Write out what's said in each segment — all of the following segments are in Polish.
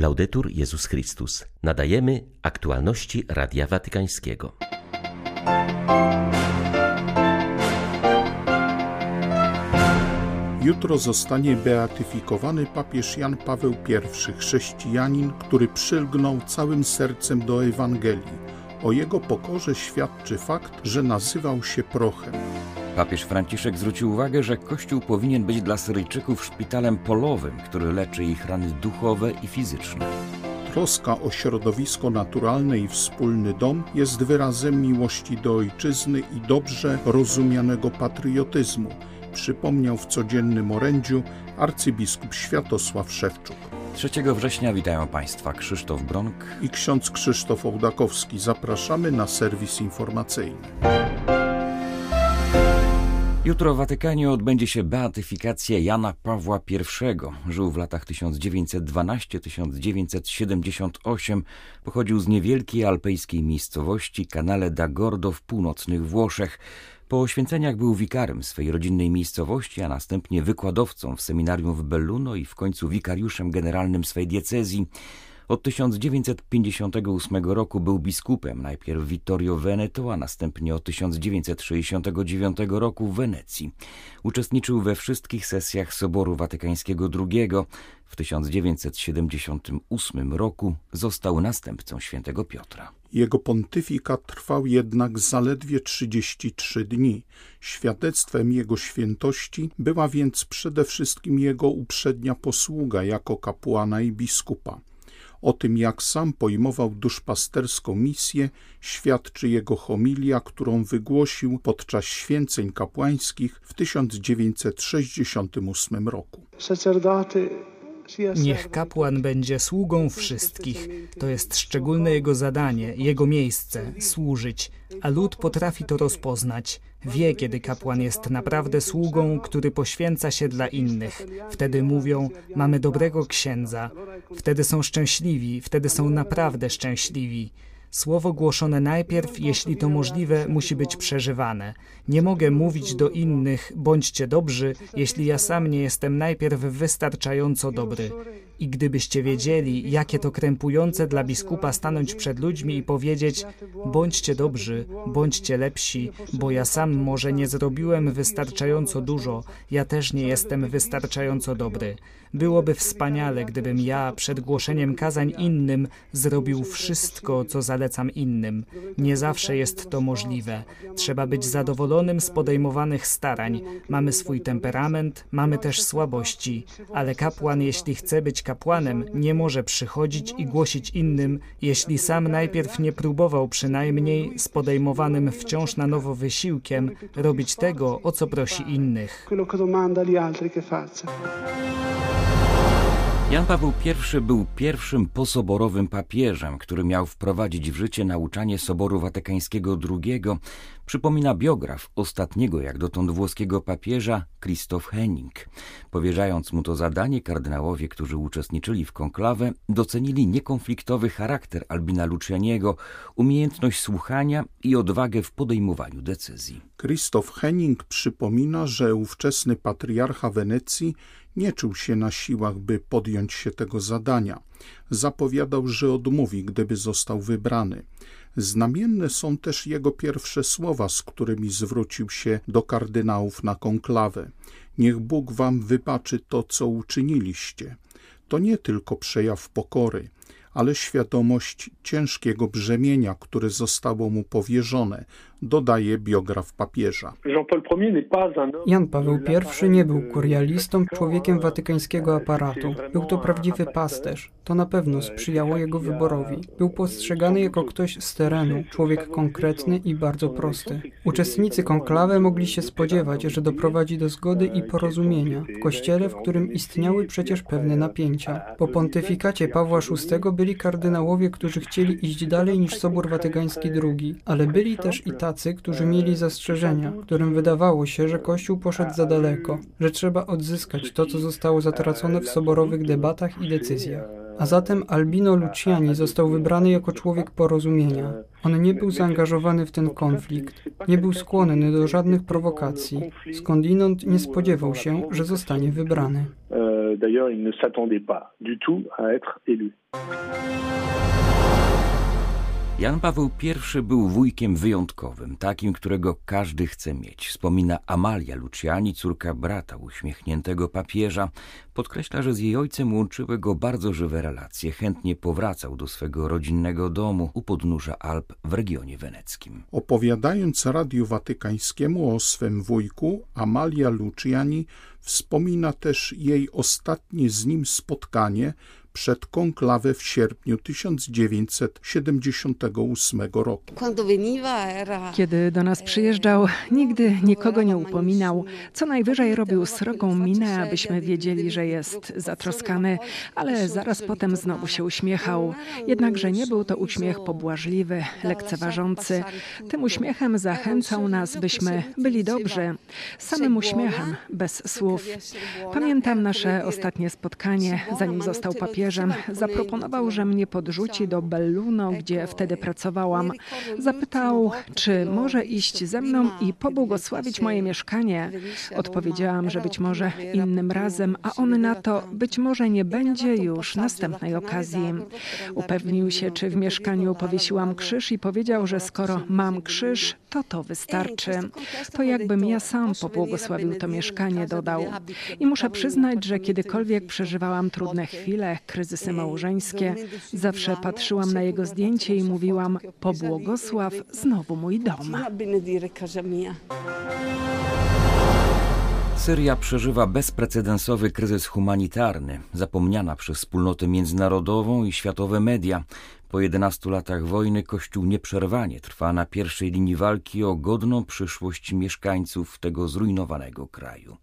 Laudetur Jezus Chrystus. Nadajemy aktualności Radia Watykańskiego. Jutro zostanie beatyfikowany papież Jan Paweł I, chrześcijanin, który przylgnął całym sercem do Ewangelii. O jego pokorze świadczy fakt, że nazywał się prochem. Papież Franciszek zwrócił uwagę, że Kościół powinien być dla Syryjczyków szpitalem polowym, który leczy ich rany duchowe i fizyczne. Troska o środowisko naturalne i wspólny dom jest wyrazem miłości do ojczyzny i dobrze rozumianego patriotyzmu, przypomniał w codziennym orędziu arcybiskup Światosław Szewczuk. 3 września witają Państwa Krzysztof Bronk i ksiądz Krzysztof Ołdakowski. Zapraszamy na serwis informacyjny. Jutro w Watykanie odbędzie się beatyfikacja Jana Pawła I. Żył w latach 1912-1978. Pochodził z niewielkiej alpejskiej miejscowości Canale da Gordo w północnych Włoszech. Po oświęceniach był wikarem swej rodzinnej miejscowości, a następnie wykładowcą w seminarium w Belluno i w końcu wikariuszem generalnym swej diecezji. Od 1958 roku był biskupem, najpierw Vittorio Veneto, a następnie od 1969 roku w Wenecji. Uczestniczył we wszystkich sesjach Soboru Watykańskiego II. W 1978 roku został następcą świętego Piotra. Jego pontyfikat trwał jednak zaledwie 33 dni. Świadectwem jego świętości była więc przede wszystkim jego uprzednia posługa jako kapłana i biskupa. O tym, jak sam pojmował duszpasterską misję, świadczy jego homilia, którą wygłosił podczas święceń kapłańskich w 1968 roku. Niech kapłan będzie sługą wszystkich. To jest szczególne jego zadanie, jego miejsce służyć, a lud potrafi to rozpoznać. Wie, kiedy kapłan jest naprawdę sługą, który poświęca się dla innych. Wtedy mówią: Mamy dobrego księdza. Wtedy są szczęśliwi, wtedy są naprawdę szczęśliwi. Słowo głoszone najpierw, jeśli to możliwe, musi być przeżywane. Nie mogę mówić do innych, bądźcie dobrzy, jeśli ja sam nie jestem najpierw wystarczająco dobry. I gdybyście wiedzieli, jakie to krępujące dla biskupa stanąć przed ludźmi i powiedzieć: bądźcie dobrzy, bądźcie lepsi, bo ja sam może nie zrobiłem wystarczająco dużo, ja też nie jestem wystarczająco dobry. Byłoby wspaniale, gdybym ja przed głoszeniem kazań innym zrobił wszystko, co zalecam innym. Nie zawsze jest to możliwe. Trzeba być zadowolonym z podejmowanych starań. Mamy swój temperament, mamy też słabości, ale kapłan, jeśli chce być kapłanem, nie może przychodzić i głosić innym, jeśli sam najpierw nie próbował przynajmniej z podejmowanym wciąż na nowo wysiłkiem robić tego, o co prosi innych. Jan Paweł I był pierwszym posoborowym papieżem, który miał wprowadzić w życie nauczanie Soboru Watykańskiego II, przypomina biograf ostatniego jak dotąd włoskiego papieża Krzysztof Henning. Powierzając mu to zadanie, kardynałowie, którzy uczestniczyli w konklawę, docenili niekonfliktowy charakter Albina Lucianiego, umiejętność słuchania i odwagę w podejmowaniu decyzji. Krzysztof Henning przypomina, że ówczesny patriarcha Wenecji nie czuł się na siłach, by podjąć się tego zadania. Zapowiadał, że odmówi, gdyby został wybrany. Znamienne są też jego pierwsze słowa, z którymi zwrócił się do kardynałów na konklawę. Niech Bóg wam wybaczy to, co uczyniliście. To nie tylko przejaw pokory, ale świadomość ciężkiego brzemienia, które zostało mu powierzone, dodaje biograf papieża. Jan Paweł I nie był kurialistą, człowiekiem watykańskiego aparatu. Był to prawdziwy pasterz. To na pewno sprzyjało jego wyborowi. Był postrzegany jako ktoś z terenu, człowiek konkretny i bardzo prosty. Uczestnicy konklawy mogli się spodziewać, że doprowadzi do zgody i porozumienia w kościele, w którym istniały przecież pewne napięcia. Po pontyfikacie Pawła VI byli kardynałowie, którzy chcieli iść dalej niż Sobór Watykański II, ale byli też i tacy, tacy, którzy mieli zastrzeżenia, którym wydawało się, że Kościół poszedł za daleko, że trzeba odzyskać to, co zostało zatracone w soborowych debatach i decyzjach. A zatem Albino Luciani został wybrany jako człowiek porozumienia. On nie był zaangażowany w ten konflikt, nie był skłonny do żadnych prowokacji, skądinąd nie spodziewał się, że zostanie wybrany. d'ailleurs, il ne s'attendait pas du tout à être élu. Jan Paweł I był wujkiem wyjątkowym, takim, którego każdy chce mieć. Wspomina Amalia Luciani, córka brata uśmiechniętego papieża. Podkreśla, że z jej ojcem łączyły go bardzo żywe relacje. Chętnie powracał do swego rodzinnego domu u podnóża Alp w regionie weneckim. Opowiadając Radiu Watykańskiemu o swym wujku, Amalia Luciani wspomina też jej ostatnie z nim spotkanie przed konklawę w sierpniu 1978 roku. Kiedy do nas przyjeżdżał, nigdy nikogo nie upominał. Co najwyżej robił srogą minę, abyśmy wiedzieli, że jest zatroskany, ale zaraz potem znowu się uśmiechał. Jednakże nie był to uśmiech pobłażliwy, lekceważący. Tym uśmiechem zachęcał nas, byśmy byli dobrzy. Samym uśmiechem, bez słów. Pamiętam nasze ostatnie spotkanie, zanim został papieżem papieżem. Zaproponował, że mnie podrzuci do Belluno, gdzie wtedy pracowałam. Zapytał, czy może iść ze mną i pobłogosławić moje mieszkanie. Odpowiedziałam, że być może innym razem, a on na to być może nie będzie już następnej okazji. Upewnił się, czy w mieszkaniu powiesiłam krzyż i powiedział, że skoro mam krzyż, to to wystarczy. To jakbym ja sam pobłogosławił to mieszkanie, dodał. I muszę przyznać, że kiedykolwiek przeżywałam trudne chwile, kryzysy małżeńskie, zawsze patrzyłam na jego zdjęcie i mówiłam: Pobłogosław znowu mój dom. Syria przeżywa bezprecedensowy kryzys humanitarny, zapomniana przez wspólnotę międzynarodową i światowe media. Po 11 latach wojny Kościół nieprzerwanie trwa na pierwszej linii walki o godną przyszłość mieszkańców tego zrujnowanego kraju.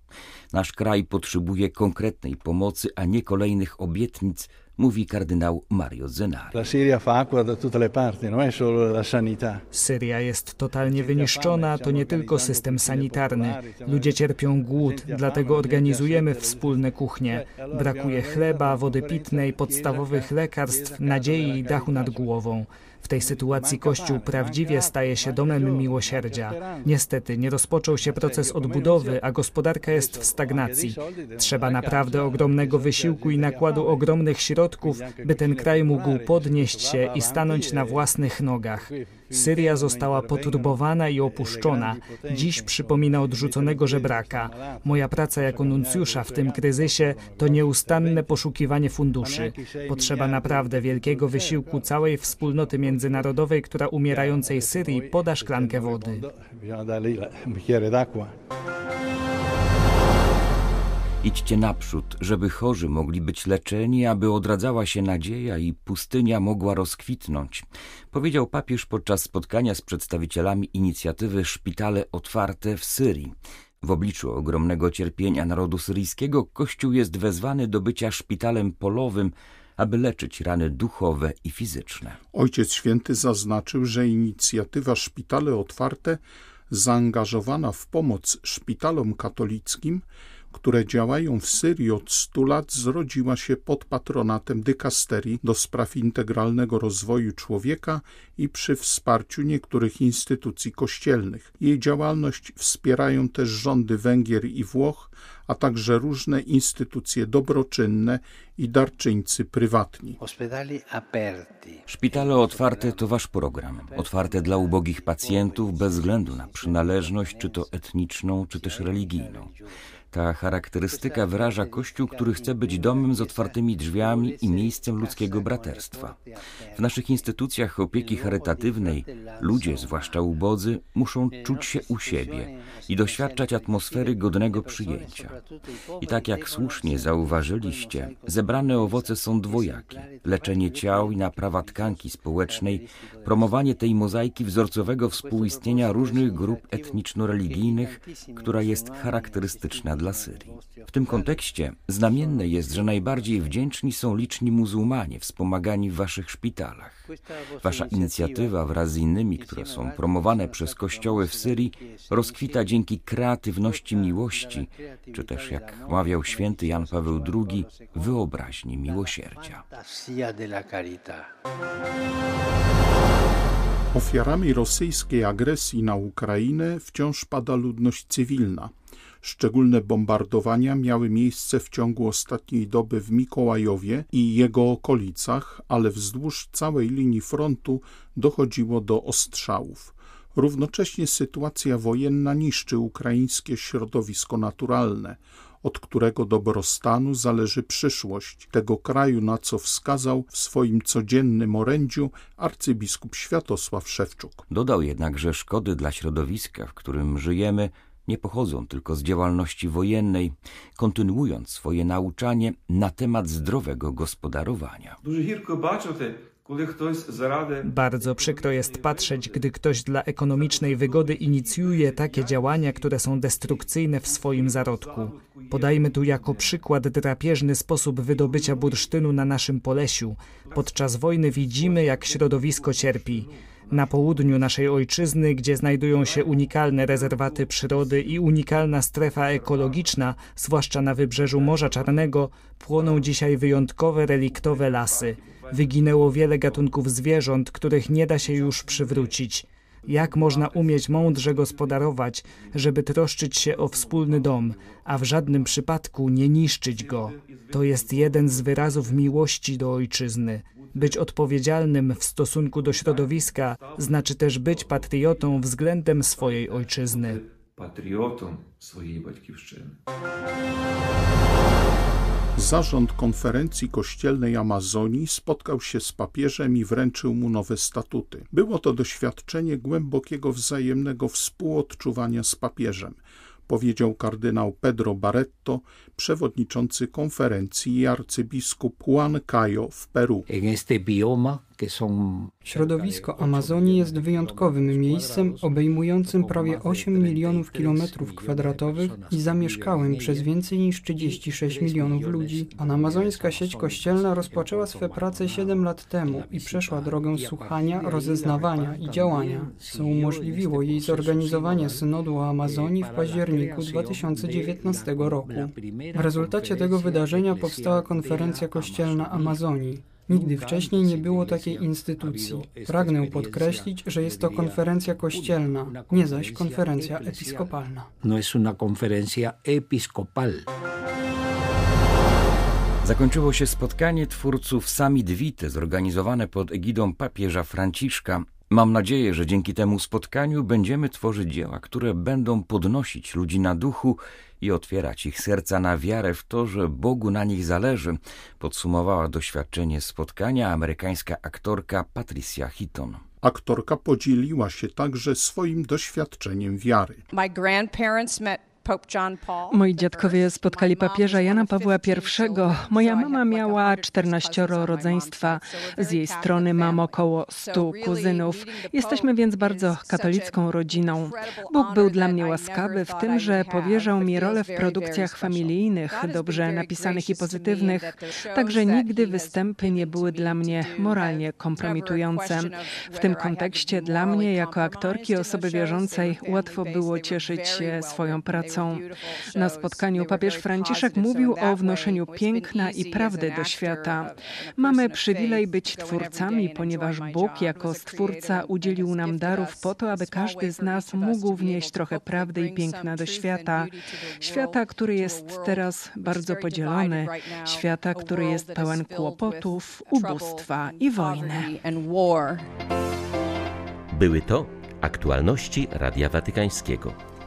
Nasz kraj potrzebuje konkretnej pomocy, a nie kolejnych obietnic mówi kardynał Mario Zenari. Syria jest totalnie wyniszczona, to nie tylko system sanitarny. Ludzie cierpią głód, dlatego organizujemy wspólne kuchnie. Brakuje chleba, wody pitnej, podstawowych lekarstw, nadziei i dachu nad głową. W tej sytuacji Kościół prawdziwie staje się domem miłosierdzia. Niestety nie rozpoczął się proces odbudowy, a gospodarka jest w stagnacji. Trzeba naprawdę ogromnego wysiłku i nakładu ogromnych środków, by ten kraj mógł podnieść się i stanąć na własnych nogach. Syria została poturbowana i opuszczona. Dziś przypomina odrzuconego żebraka. Moja praca jako nuncjusza w tym kryzysie to nieustanne poszukiwanie funduszy. Potrzeba naprawdę wielkiego wysiłku całej wspólnoty międzynarodowej, która umierającej Syrii poda szklankę wody. Idźcie naprzód, żeby chorzy mogli być leczeni, aby odradzała się nadzieja i pustynia mogła rozkwitnąć, powiedział papież podczas spotkania z przedstawicielami inicjatywy Szpitale Otwarte w Syrii. W obliczu ogromnego cierpienia narodu syryjskiego Kościół jest wezwany do bycia szpitalem polowym, aby leczyć rany duchowe i fizyczne. Ojciec Święty zaznaczył, że inicjatywa Szpitale Otwarte zaangażowana w pomoc szpitalom katolickim które działają w Syrii od 100 lat, zrodziła się pod patronatem dykasterii do spraw integralnego rozwoju człowieka i przy wsparciu niektórych instytucji kościelnych. Jej działalność wspierają też rządy Węgier i Włoch, a także różne instytucje dobroczynne i darczyńcy prywatni. Szpitale otwarte to wasz program. Otwarte dla ubogich pacjentów bez względu na przynależność, czy to etniczną, czy też religijną. Ta charakterystyka wyraża Kościół, który chce być domem z otwartymi drzwiami i miejscem ludzkiego braterstwa. W naszych instytucjach opieki charytatywnej ludzie, zwłaszcza ubodzy, muszą czuć się u siebie i doświadczać atmosfery godnego przyjęcia. I tak jak słusznie zauważyliście, zebrane owoce są dwojakie. Leczenie ciał i naprawa tkanki społecznej, promowanie tej mozaiki wzorcowego współistnienia różnych grup etniczno-religijnych, która jest charakterystyczna dla Syrii. W tym kontekście znamienne jest, że najbardziej wdzięczni są liczni muzułmanie wspomagani w waszych szpitalach. Wasza inicjatywa wraz z innymi, które są promowane przez kościoły w Syrii, rozkwita dzięki kreatywności miłości, czy też jak mawiał święty Jan Paweł II, wyobraźni miłosierdzia. Ofiarami rosyjskiej agresji na Ukrainę wciąż pada ludność cywilna. Szczególne bombardowania miały miejsce w ciągu ostatniej doby w Mikołajowie i jego okolicach, ale wzdłuż całej linii frontu dochodziło do ostrzałów. Równocześnie sytuacja wojenna niszczy ukraińskie środowisko naturalne, od którego dobrostanu zależy przyszłość tego kraju, na co wskazał w swoim codziennym orędziu arcybiskup Światosław Szewczuk. Dodał jednak, że szkody dla środowiska, w którym żyjemy, nie pochodzą tylko z działalności wojennej, kontynuując swoje nauczanie na temat zdrowego gospodarowania. Bardzo przykro jest patrzeć, gdy ktoś dla ekonomicznej wygody inicjuje takie działania, które są destrukcyjne w swoim zarodku. Podajmy tu jako przykład drapieżny sposób wydobycia bursztynu na naszym Polesiu. Podczas wojny widzimy, jak środowisko cierpi. Na południu naszej ojczyzny, gdzie znajdują się unikalne rezerwaty przyrody i unikalna strefa ekologiczna, zwłaszcza na wybrzeżu Morza Czarnego, płoną dzisiaj wyjątkowe reliktowe lasy. Wyginęło wiele gatunków zwierząt, których nie da się już przywrócić. Jak można umieć mądrze gospodarować, żeby troszczyć się o wspólny dom, a w żadnym przypadku nie niszczyć go? To jest jeden z wyrazów miłości do ojczyzny. Być odpowiedzialnym w stosunku do środowiska znaczy też być patriotą względem swojej ojczyzny. Patriotą swojej батьківщини. Zarząd konferencji kościelnej Amazonii spotkał się z papieżem i wręczył mu nowe statuty. Było to doświadczenie głębokiego wzajemnego współodczuwania z papieżem, powiedział kardynał Pedro Barretto, przewodniczący konferencji i arcybiskup Juan Cayo w Peru. Środowisko Amazonii jest wyjątkowym miejscem obejmującym prawie 8 milionów kilometrów kwadratowych i zamieszkałym przez więcej niż 36 milionów ludzi. Amazońska sieć kościelna rozpoczęła swe prace 7 lat temu i przeszła drogę słuchania, rozeznawania i działania, co umożliwiło jej zorganizowanie synodu o Amazonii w październiku 2019 roku. W rezultacie tego wydarzenia powstała konferencja kościelna Amazonii. Nigdy wcześniej nie było takiej instytucji. Pragnę podkreślić, że jest to konferencja kościelna, nie zaś konferencja episkopalna. No jest una konferencja episkopal. Zakończyło się spotkanie twórców Summit Vitae zorganizowane pod egidą papieża Franciszka. Mam nadzieję, że dzięki temu spotkaniu będziemy tworzyć dzieła, które będą podnosić ludzi na duchu i otwierać ich serca na wiarę w to, że Bogu na nich zależy, podsumowała doświadczenie spotkania amerykańska aktorka Patricia Hitton. Aktorka podzieliła się także swoim doświadczeniem wiary. My grandparents met Moi dziadkowie spotkali papieża Jana Pawła I. Moja mama miała 14 rodzeństwa. Z jej strony mam około 100 kuzynów. Jesteśmy więc bardzo katolicką rodziną. Bóg był dla mnie łaskawy w tym, że powierzał mi rolę w produkcjach familijnych, dobrze napisanych i pozytywnych. Także nigdy występy nie były dla mnie moralnie kompromitujące. W tym kontekście dla mnie, jako aktorki osoby wierzącej, łatwo było cieszyć się swoją pracą. Na spotkaniu papież Franciszek mówił o wnoszeniu piękna i prawdy do świata. Mamy przywilej być twórcami, ponieważ Bóg jako stwórca udzielił nam darów po to, aby każdy z nas mógł wnieść trochę prawdy i piękna do świata. Świata, który jest teraz bardzo podzielony, świata, który jest pełen kłopotów, ubóstwa i wojny. Były to aktualności Radia Watykańskiego.